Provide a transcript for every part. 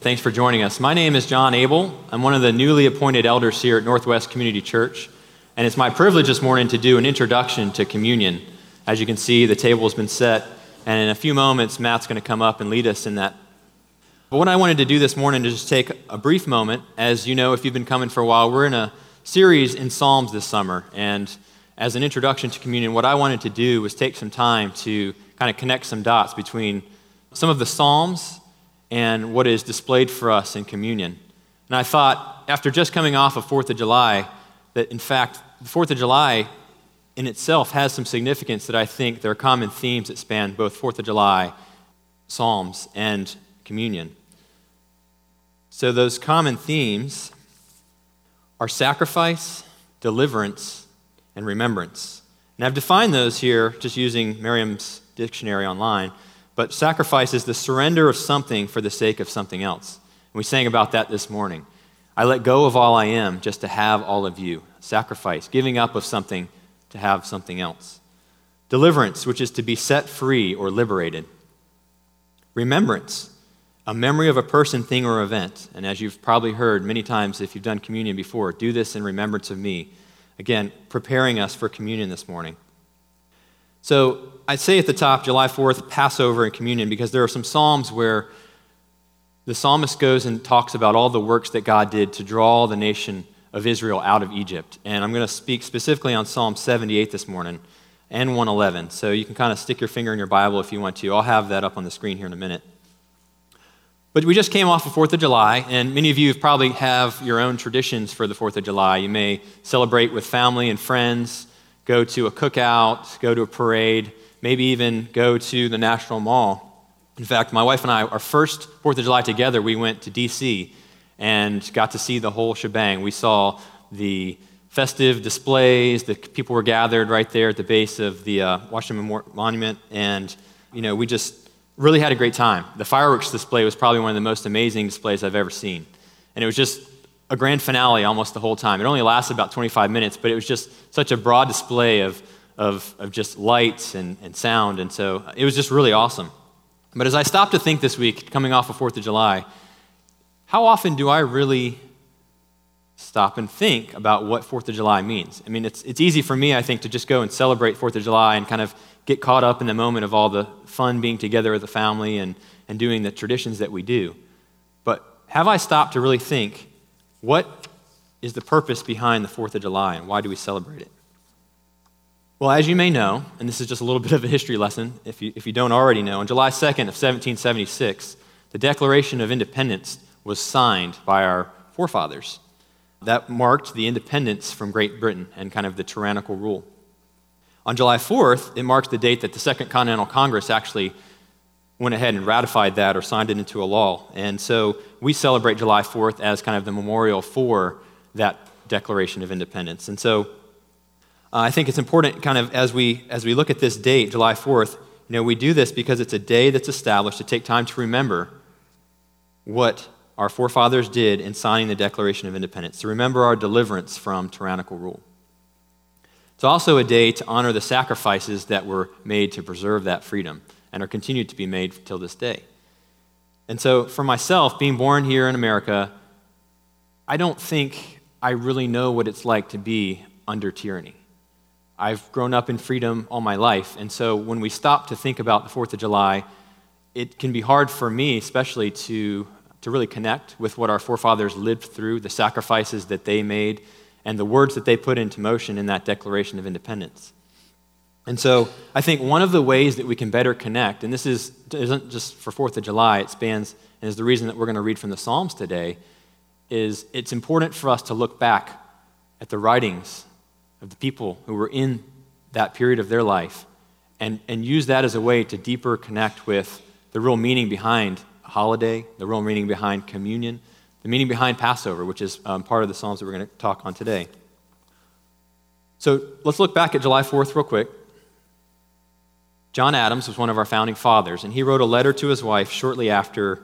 Thanks for joining us. My name is John Abel. I'm one of the newly appointed elders here at Northwest Community Church, and it's my privilege this morning to do an introduction to communion. As you can see, the table has been set, and in a few moments, Matt's going to come up and lead us in that. But what I wanted to do this morning is just take a brief moment. As you know, if you've been coming for a while, we're in a series in Psalms this summer, and as an introduction to communion, what I wanted to do was take some time to kind of connect some dots between some of the Psalms and what is displayed for us in communion. And I thought, after just coming off of 4th of July, that in fact, the 4th of July in itself has some significance that I think there are common themes that span both 4th of July, Psalms, and communion. So, those common themes are sacrifice, deliverance, and remembrance. And I've defined those here just using Merriam's dictionary online. But sacrifice is the surrender of something for the sake of something else. And we sang about that this morning. I let go of all I am just to have all of you. Sacrifice, giving up of something to have something else. Deliverance, which is to be set free or liberated. Remembrance, a memory of a person, thing, or event. And as you've probably heard many times if you've done communion before, do this in remembrance of me. Again, preparing us for communion this morning. So I'd say at the top, July 4th, Passover and communion, because there are some Psalms where the psalmist goes and talks about all the works that God did to draw the nation of Israel out of Egypt. And I'm going to speak specifically on Psalm 78 this morning and 111. So you can kind of stick your finger in your Bible if you want to. I'll have that up on the screen here in a minute. But we just came off of 4th of July, and many of you probably have your own traditions for the 4th of July. You may celebrate with family and friends go to a cookout, go to a parade, maybe even go to the National Mall. In fact, my wife and I, our first 4th of July together, we went to D.C. and got to see the whole shebang. We saw the festive displays, the people were gathered right there at the base of the uh, Washington Monument, and you know, we just really had a great time. The fireworks display was probably one of the most amazing displays I've ever seen. And it was just a grand finale almost the whole time. It only lasted about 25 minutes, but it was just such a broad display of, of, of just lights and, and sound. And so it was just really awesome. But as I stopped to think this week, coming off of 4th of July, how often do I really stop and think about what 4th of July means? I mean, it's, it's easy for me, I think, to just go and celebrate 4th of July and kind of get caught up in the moment of all the fun being together with the family and, and doing the traditions that we do. But have I stopped to really think what is the purpose behind the 4th of July and why do we celebrate it? Well, as you may know, and this is just a little bit of a history lesson if you, if you don't already know, on July 2nd of 1776, the Declaration of Independence was signed by our forefathers. That marked the independence from Great Britain and kind of the tyrannical rule. On July 4th, it marks the date that the Second Continental Congress actually went ahead and ratified that or signed it into a law. And so we celebrate July 4th as kind of the memorial for that Declaration of Independence. And so uh, I think it's important, kind of, as we, as we look at this date, July 4th, you know, we do this because it's a day that's established to take time to remember what our forefathers did in signing the Declaration of Independence, to remember our deliverance from tyrannical rule. It's also a day to honor the sacrifices that were made to preserve that freedom and are continued to be made till this day. And so, for myself, being born here in America, I don't think I really know what it's like to be under tyranny. I've grown up in freedom all my life, and so when we stop to think about the 4th of July, it can be hard for me, especially, to, to really connect with what our forefathers lived through, the sacrifices that they made, and the words that they put into motion in that Declaration of Independence. And so I think one of the ways that we can better connect, and this is, isn't just for 4th of July, it spans and is the reason that we're going to read from the Psalms today, is it's important for us to look back at the writings of the people who were in that period of their life and, and use that as a way to deeper connect with the real meaning behind a holiday, the real meaning behind communion, the meaning behind Passover, which is um, part of the Psalms that we're going to talk on today. So let's look back at July 4th real quick. John Adams was one of our founding fathers, and he wrote a letter to his wife shortly after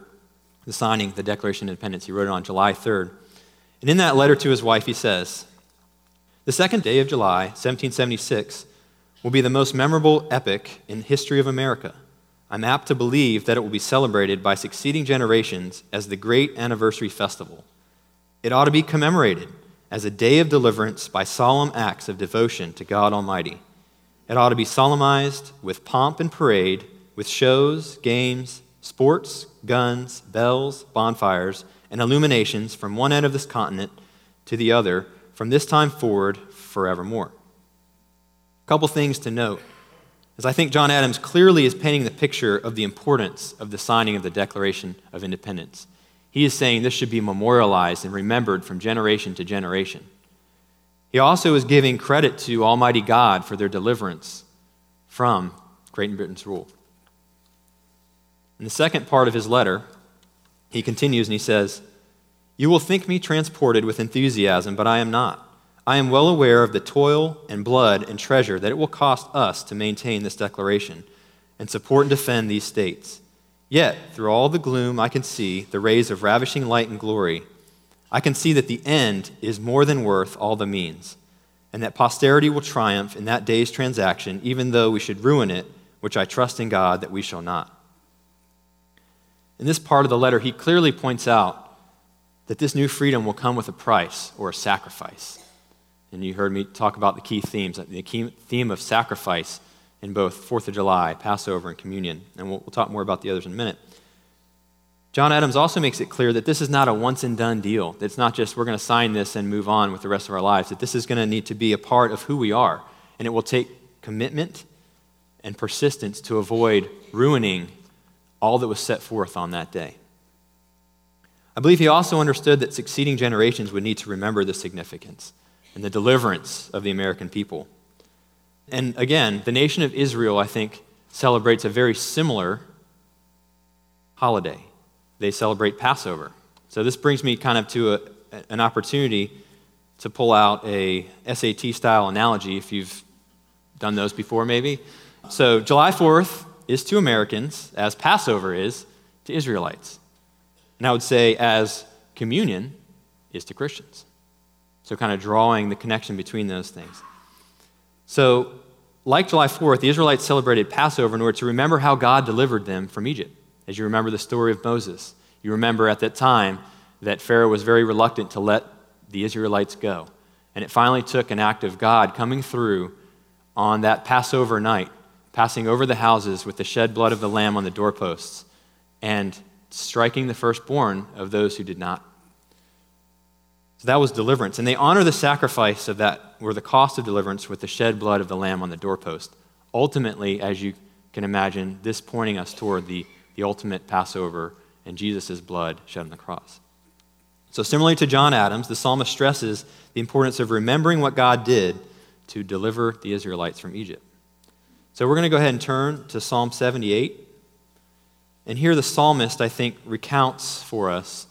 the signing the Declaration of Independence. He wrote it on July 3rd. And in that letter to his wife, he says, The second day of July, 1776, will be the most memorable epoch in the history of America, I'm apt to believe that it will be celebrated by succeeding generations as the great anniversary festival. It ought to be commemorated as a day of deliverance by solemn acts of devotion to God Almighty. It ought to be solemnized with pomp and parade, with shows, games, sports, guns, bells, bonfires, and illuminations from one end of this continent to the other from this time forward forevermore. A couple things to note as I think John Adams clearly is painting the picture of the importance of the signing of the Declaration of Independence. He is saying this should be memorialized and remembered from generation to generation. He also is giving credit to Almighty God for their deliverance from Great Britain's rule. In the second part of his letter, he continues and he says, You will think me transported with enthusiasm, but I am not. I am well aware of the toil and blood and treasure that it will cost us to maintain this declaration and support and defend these states. Yet, through all the gloom, I can see the rays of ravishing light and glory. I can see that the end is more than worth all the means, and that posterity will triumph in that day's transaction, even though we should ruin it, which I trust in God that we shall not. In this part of the letter, he clearly points out that this new freedom will come with a price or a sacrifice. And you heard me talk about the key themes, the key theme of sacrifice in both Fourth of July, Passover, and communion. And we'll, we'll talk more about the others in a minute. John Adams also makes it clear that this is not a once and done deal. It's not just we're going to sign this and move on with the rest of our lives, that this is going to need to be a part of who we are. And it will take commitment and persistence to avoid ruining all that was set forth on that day. I believe he also understood that succeeding generations would need to remember the significance and the deliverance of the American people. And again, the nation of Israel, I think, celebrates a very similar holiday. They celebrate Passover. So this brings me kind of to a, an opportunity to pull out a SAT style analogy if you've done those before, maybe. So July 4th is to Americans as Passover is to Israelites. And I would say as communion is to Christians. So, kind of drawing the connection between those things. So, like July 4th, the Israelites celebrated Passover in order to remember how God delivered them from Egypt. As you remember the story of Moses, you remember at that time that Pharaoh was very reluctant to let the Israelites go. And it finally took an act of God coming through on that Passover night, passing over the houses with the shed blood of the lamb on the doorposts, and striking the firstborn of those who did not so that was deliverance. And they honor the sacrifice of that, or the cost of deliverance, with the shed blood of the lamb on the doorpost. Ultimately, as you can imagine, this pointing us toward the, the ultimate Passover and Jesus' blood shed on the cross. So, similarly to John Adams, the psalmist stresses the importance of remembering what God did to deliver the Israelites from Egypt. So, we're going to go ahead and turn to Psalm 78. And here the psalmist, I think, recounts for us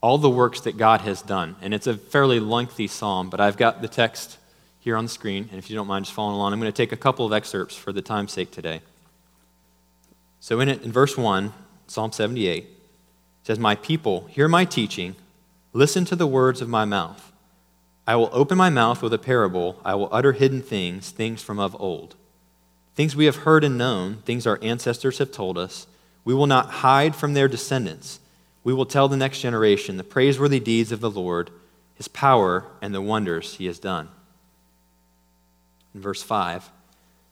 all the works that God has done. And it's a fairly lengthy psalm, but I've got the text here on the screen. And if you don't mind just following along, I'm going to take a couple of excerpts for the time's sake today. So, in it, in verse 1, Psalm 78, it says, My people, hear my teaching, listen to the words of my mouth. I will open my mouth with a parable, I will utter hidden things, things from of old. Things we have heard and known, things our ancestors have told us, we will not hide from their descendants we will tell the next generation the praiseworthy deeds of the Lord, his power, and the wonders he has done. In verse 5, it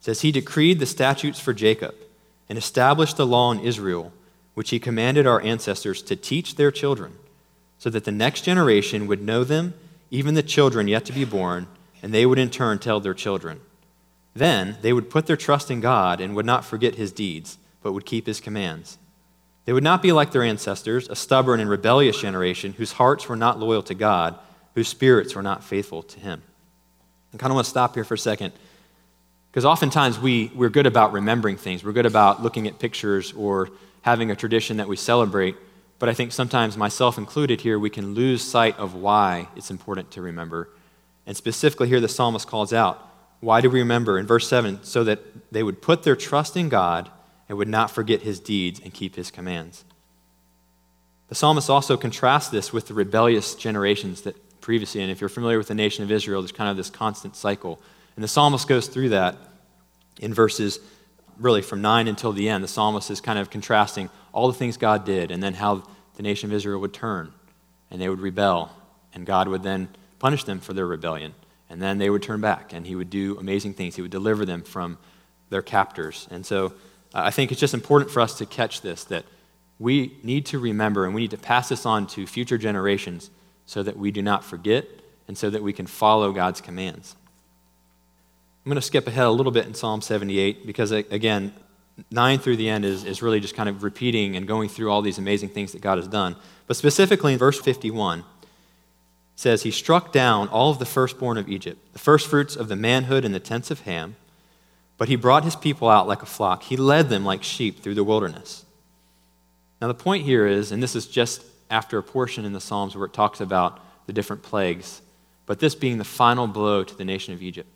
says, He decreed the statutes for Jacob and established the law in Israel, which he commanded our ancestors to teach their children, so that the next generation would know them, even the children yet to be born, and they would in turn tell their children. Then they would put their trust in God and would not forget his deeds, but would keep his commands. They would not be like their ancestors, a stubborn and rebellious generation whose hearts were not loyal to God, whose spirits were not faithful to Him. I kind of want to stop here for a second because oftentimes we, we're good about remembering things. We're good about looking at pictures or having a tradition that we celebrate. But I think sometimes, myself included here, we can lose sight of why it's important to remember. And specifically, here the psalmist calls out, Why do we remember? In verse 7, so that they would put their trust in God and would not forget his deeds and keep his commands. The psalmist also contrasts this with the rebellious generations that previously, and if you're familiar with the nation of Israel, there's kind of this constant cycle. And the psalmist goes through that in verses really from 9 until the end, the psalmist is kind of contrasting all the things God did and then how the nation of Israel would turn and they would rebel, and God would then punish them for their rebellion. And then they would turn back, and He would do amazing things. He would deliver them from their captors. And so uh, I think it's just important for us to catch this that we need to remember and we need to pass this on to future generations so that we do not forget and so that we can follow God's commands. I'm going to skip ahead a little bit in Psalm 78 because, again, 9 through the end is, is really just kind of repeating and going through all these amazing things that God has done. But specifically in verse 51, says, He struck down all of the firstborn of Egypt, the firstfruits of the manhood in the tents of Ham, but he brought his people out like a flock. He led them like sheep through the wilderness. Now, the point here is, and this is just after a portion in the Psalms where it talks about the different plagues, but this being the final blow to the nation of Egypt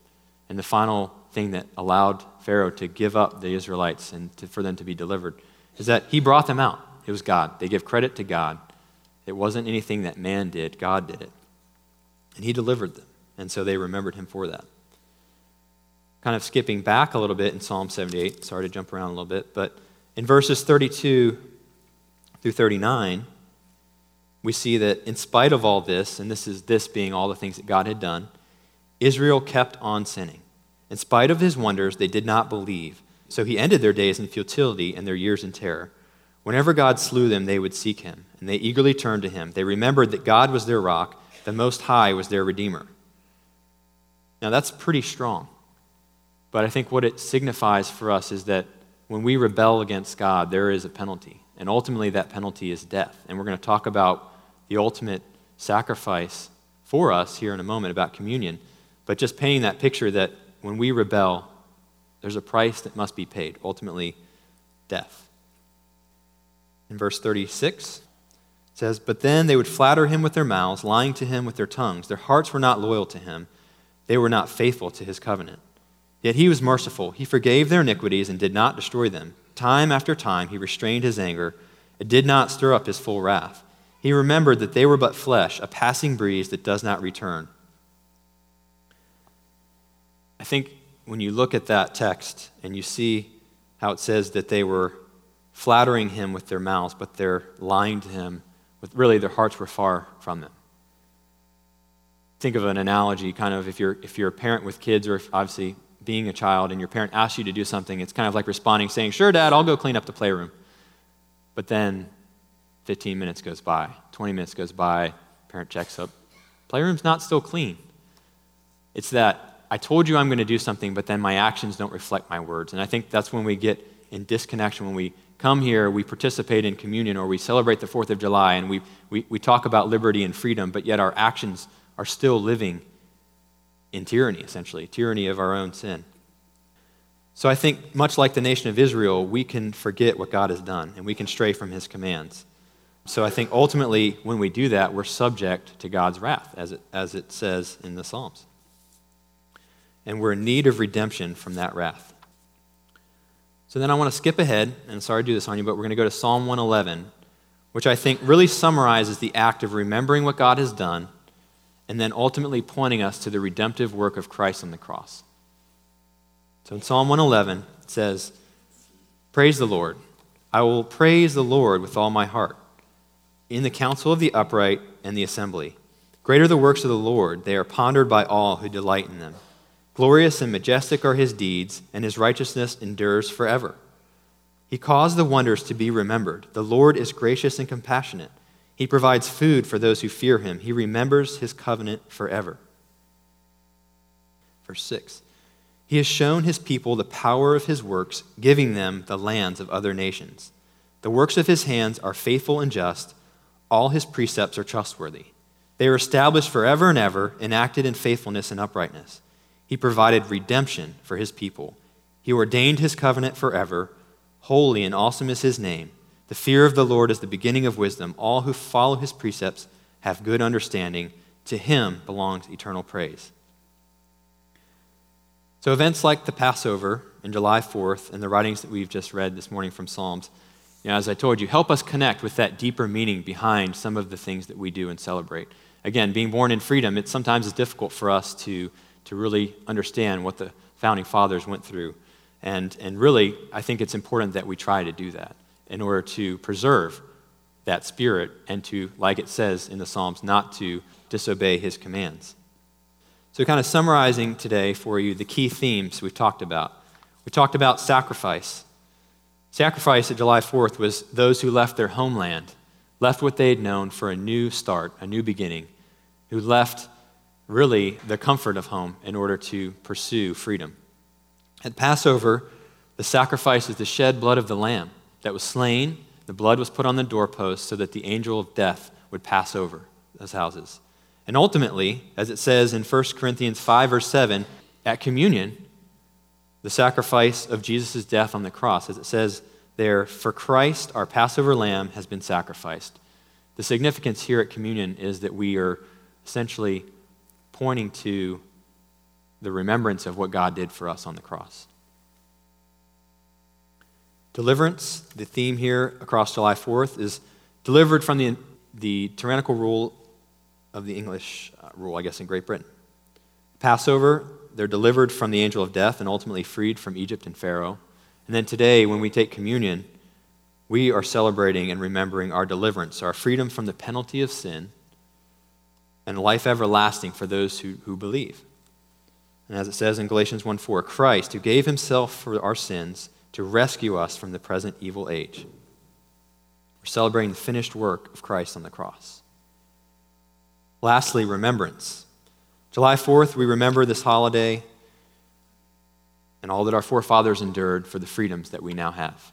and the final thing that allowed Pharaoh to give up the Israelites and to, for them to be delivered, is that he brought them out. It was God. They give credit to God. It wasn't anything that man did, God did it. And he delivered them. And so they remembered him for that. Kind of skipping back a little bit in Psalm 78, sorry to jump around a little bit, but in verses 32 through 39, we see that in spite of all this, and this is this being all the things that God had done, Israel kept on sinning. In spite of his wonders, they did not believe. So he ended their days in futility and their years in terror. Whenever God slew them, they would seek him, and they eagerly turned to him. They remembered that God was their rock, the Most High was their Redeemer. Now, that's pretty strong. But I think what it signifies for us is that when we rebel against God, there is a penalty. And ultimately, that penalty is death. And we're going to talk about the ultimate sacrifice for us here in a moment about communion. But just painting that picture that when we rebel, there's a price that must be paid, ultimately, death. In verse 36, it says, But then they would flatter him with their mouths, lying to him with their tongues. Their hearts were not loyal to him, they were not faithful to his covenant. Yet he was merciful. He forgave their iniquities and did not destroy them. Time after time he restrained his anger and did not stir up his full wrath. He remembered that they were but flesh, a passing breeze that does not return. I think when you look at that text and you see how it says that they were flattering him with their mouths, but they're lying to him, with really their hearts were far from them. Think of an analogy, kind of if you're, if you're a parent with kids, or if obviously being a child and your parent asks you to do something, it's kind of like responding, saying, Sure, Dad, I'll go clean up the playroom. But then 15 minutes goes by, 20 minutes goes by, parent checks up, playroom's not still clean. It's that I told you I'm going to do something, but then my actions don't reflect my words. And I think that's when we get in disconnection. When we come here, we participate in communion or we celebrate the 4th of July and we, we, we talk about liberty and freedom, but yet our actions are still living in tyranny, essentially, tyranny of our own sin. So I think, much like the nation of Israel, we can forget what God has done and we can stray from his commands. So I think ultimately, when we do that, we're subject to God's wrath, as it, as it says in the Psalms and we're in need of redemption from that wrath. So then I want to skip ahead, and sorry to do this on you, but we're going to go to Psalm 111, which I think really summarizes the act of remembering what God has done and then ultimately pointing us to the redemptive work of Christ on the cross. So in Psalm 111, it says, Praise the Lord. I will praise the Lord with all my heart. In the council of the upright and the assembly. Great are the works of the Lord, they are pondered by all who delight in them. Glorious and majestic are his deeds, and his righteousness endures forever. He caused the wonders to be remembered. The Lord is gracious and compassionate. He provides food for those who fear him. He remembers his covenant forever. Verse 6 He has shown his people the power of his works, giving them the lands of other nations. The works of his hands are faithful and just. All his precepts are trustworthy. They are established forever and ever, enacted in faithfulness and uprightness. He provided redemption for his people. He ordained his covenant forever. Holy and awesome is his name. The fear of the Lord is the beginning of wisdom. All who follow his precepts have good understanding. To him belongs eternal praise. So, events like the Passover and July 4th and the writings that we've just read this morning from Psalms, you know, as I told you, help us connect with that deeper meaning behind some of the things that we do and celebrate. Again, being born in freedom, it sometimes is difficult for us to to really understand what the founding fathers went through And, and really, I think it's important that we try to do that in order to preserve that spirit and to, like it says in the Psalms, not to disobey his commands. So, kind of summarizing today for you the key themes we've talked about. We talked about sacrifice. Sacrifice at July 4th was those who left their homeland, left what they had known for a new start, a new beginning, who left really the comfort of home in order to pursue freedom. At Passover, the sacrifice is the shed blood of the lamb that was slain. The blood was put on the doorpost so that the angel of death would pass over those houses. And ultimately, as it says in 1 Corinthians 5, verse 7, at communion, the sacrifice of Jesus' death on the cross, as it says there, for Christ, our Passover lamb, has been sacrificed. The significance here at communion is that we are essentially pointing to the remembrance of what God did for us on the cross. Deliverance, the theme here across July 4th, is delivered from the, the tyrannical rule of the English uh, rule, I guess, in Great Britain. Passover, they're delivered from the angel of death and ultimately freed from Egypt and Pharaoh. And then today, when we take communion, we are celebrating and remembering our deliverance, our freedom from the penalty of sin, and life everlasting for those who, who believe. And as it says in Galatians 1 4, Christ, who gave himself for our sins to rescue us from the present evil age. We're celebrating the finished work of Christ on the cross. Lastly, remembrance. July 4th, we remember this holiday and all that our forefathers endured for the freedoms that we now have.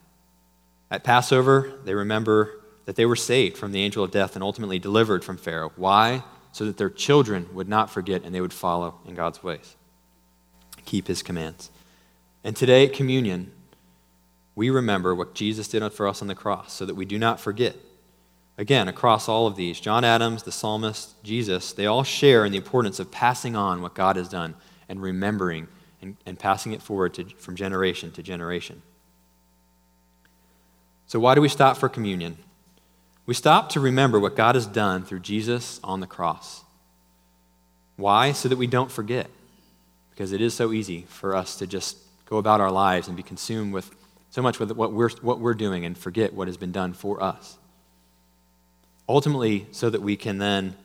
At Passover, they remember that they were saved from the angel of death and ultimately delivered from Pharaoh. Why? So that their children would not forget and they would follow in God's ways, keep his commands. And today at communion, we remember what Jesus did for us on the cross so that we do not forget. Again, across all of these, John Adams, the psalmist, Jesus, they all share in the importance of passing on what God has done and remembering and, and passing it forward to, from generation to generation. So, why do we stop for communion? We stop to remember what God has done through Jesus on the cross. Why? So that we don't forget. Because it is so easy for us to just go about our lives and be consumed with so much with what we're, what we're doing and forget what has been done for us. Ultimately, so that we can then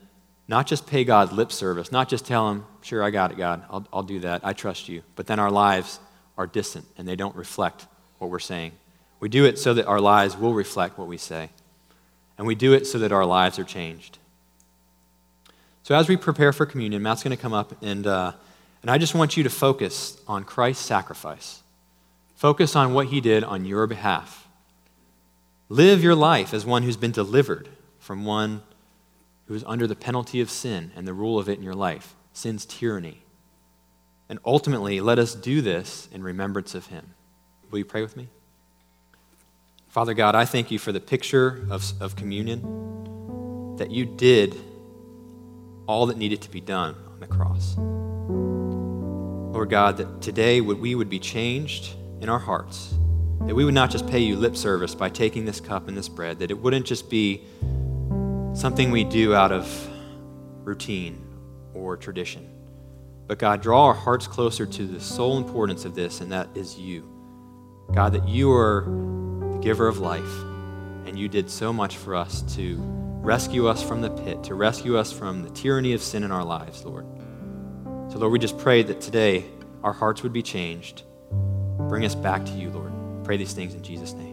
not just pay God lip service, not just tell Him, sure, I got it, God, I'll, I'll do that, I trust you, but then our lives are distant and they don't reflect what we're saying. We do it so that our lives will reflect what we say. And we do it so that our lives are changed. So as we prepare for communion, Matt's going to come up, and, uh, and I just want you to focus on Christ's sacrifice. Focus on what he did on your behalf. Live your life as one who's been delivered from one who is under the penalty of sin and the rule of it in your life, sin's tyranny. And ultimately, let us do this in remembrance of him. Will you pray with me? Father God, I thank you for the picture of, of communion, that you did all that needed to be done on the cross. Lord God, that today would, we would be changed in our hearts, that we would not just pay you lip service by taking this cup and this bread, that it wouldn't just be something we do out of routine or tradition. But God, draw our hearts closer to the sole importance of this, and that is you. God, that you are the giver of life, and you did so much for us to rescue us from the pit, to rescue us from the tyranny of sin in our lives, Lord. So, Lord, we just pray that today our hearts would be changed. Bring us back to you, Lord. Pray these things in Jesus' name.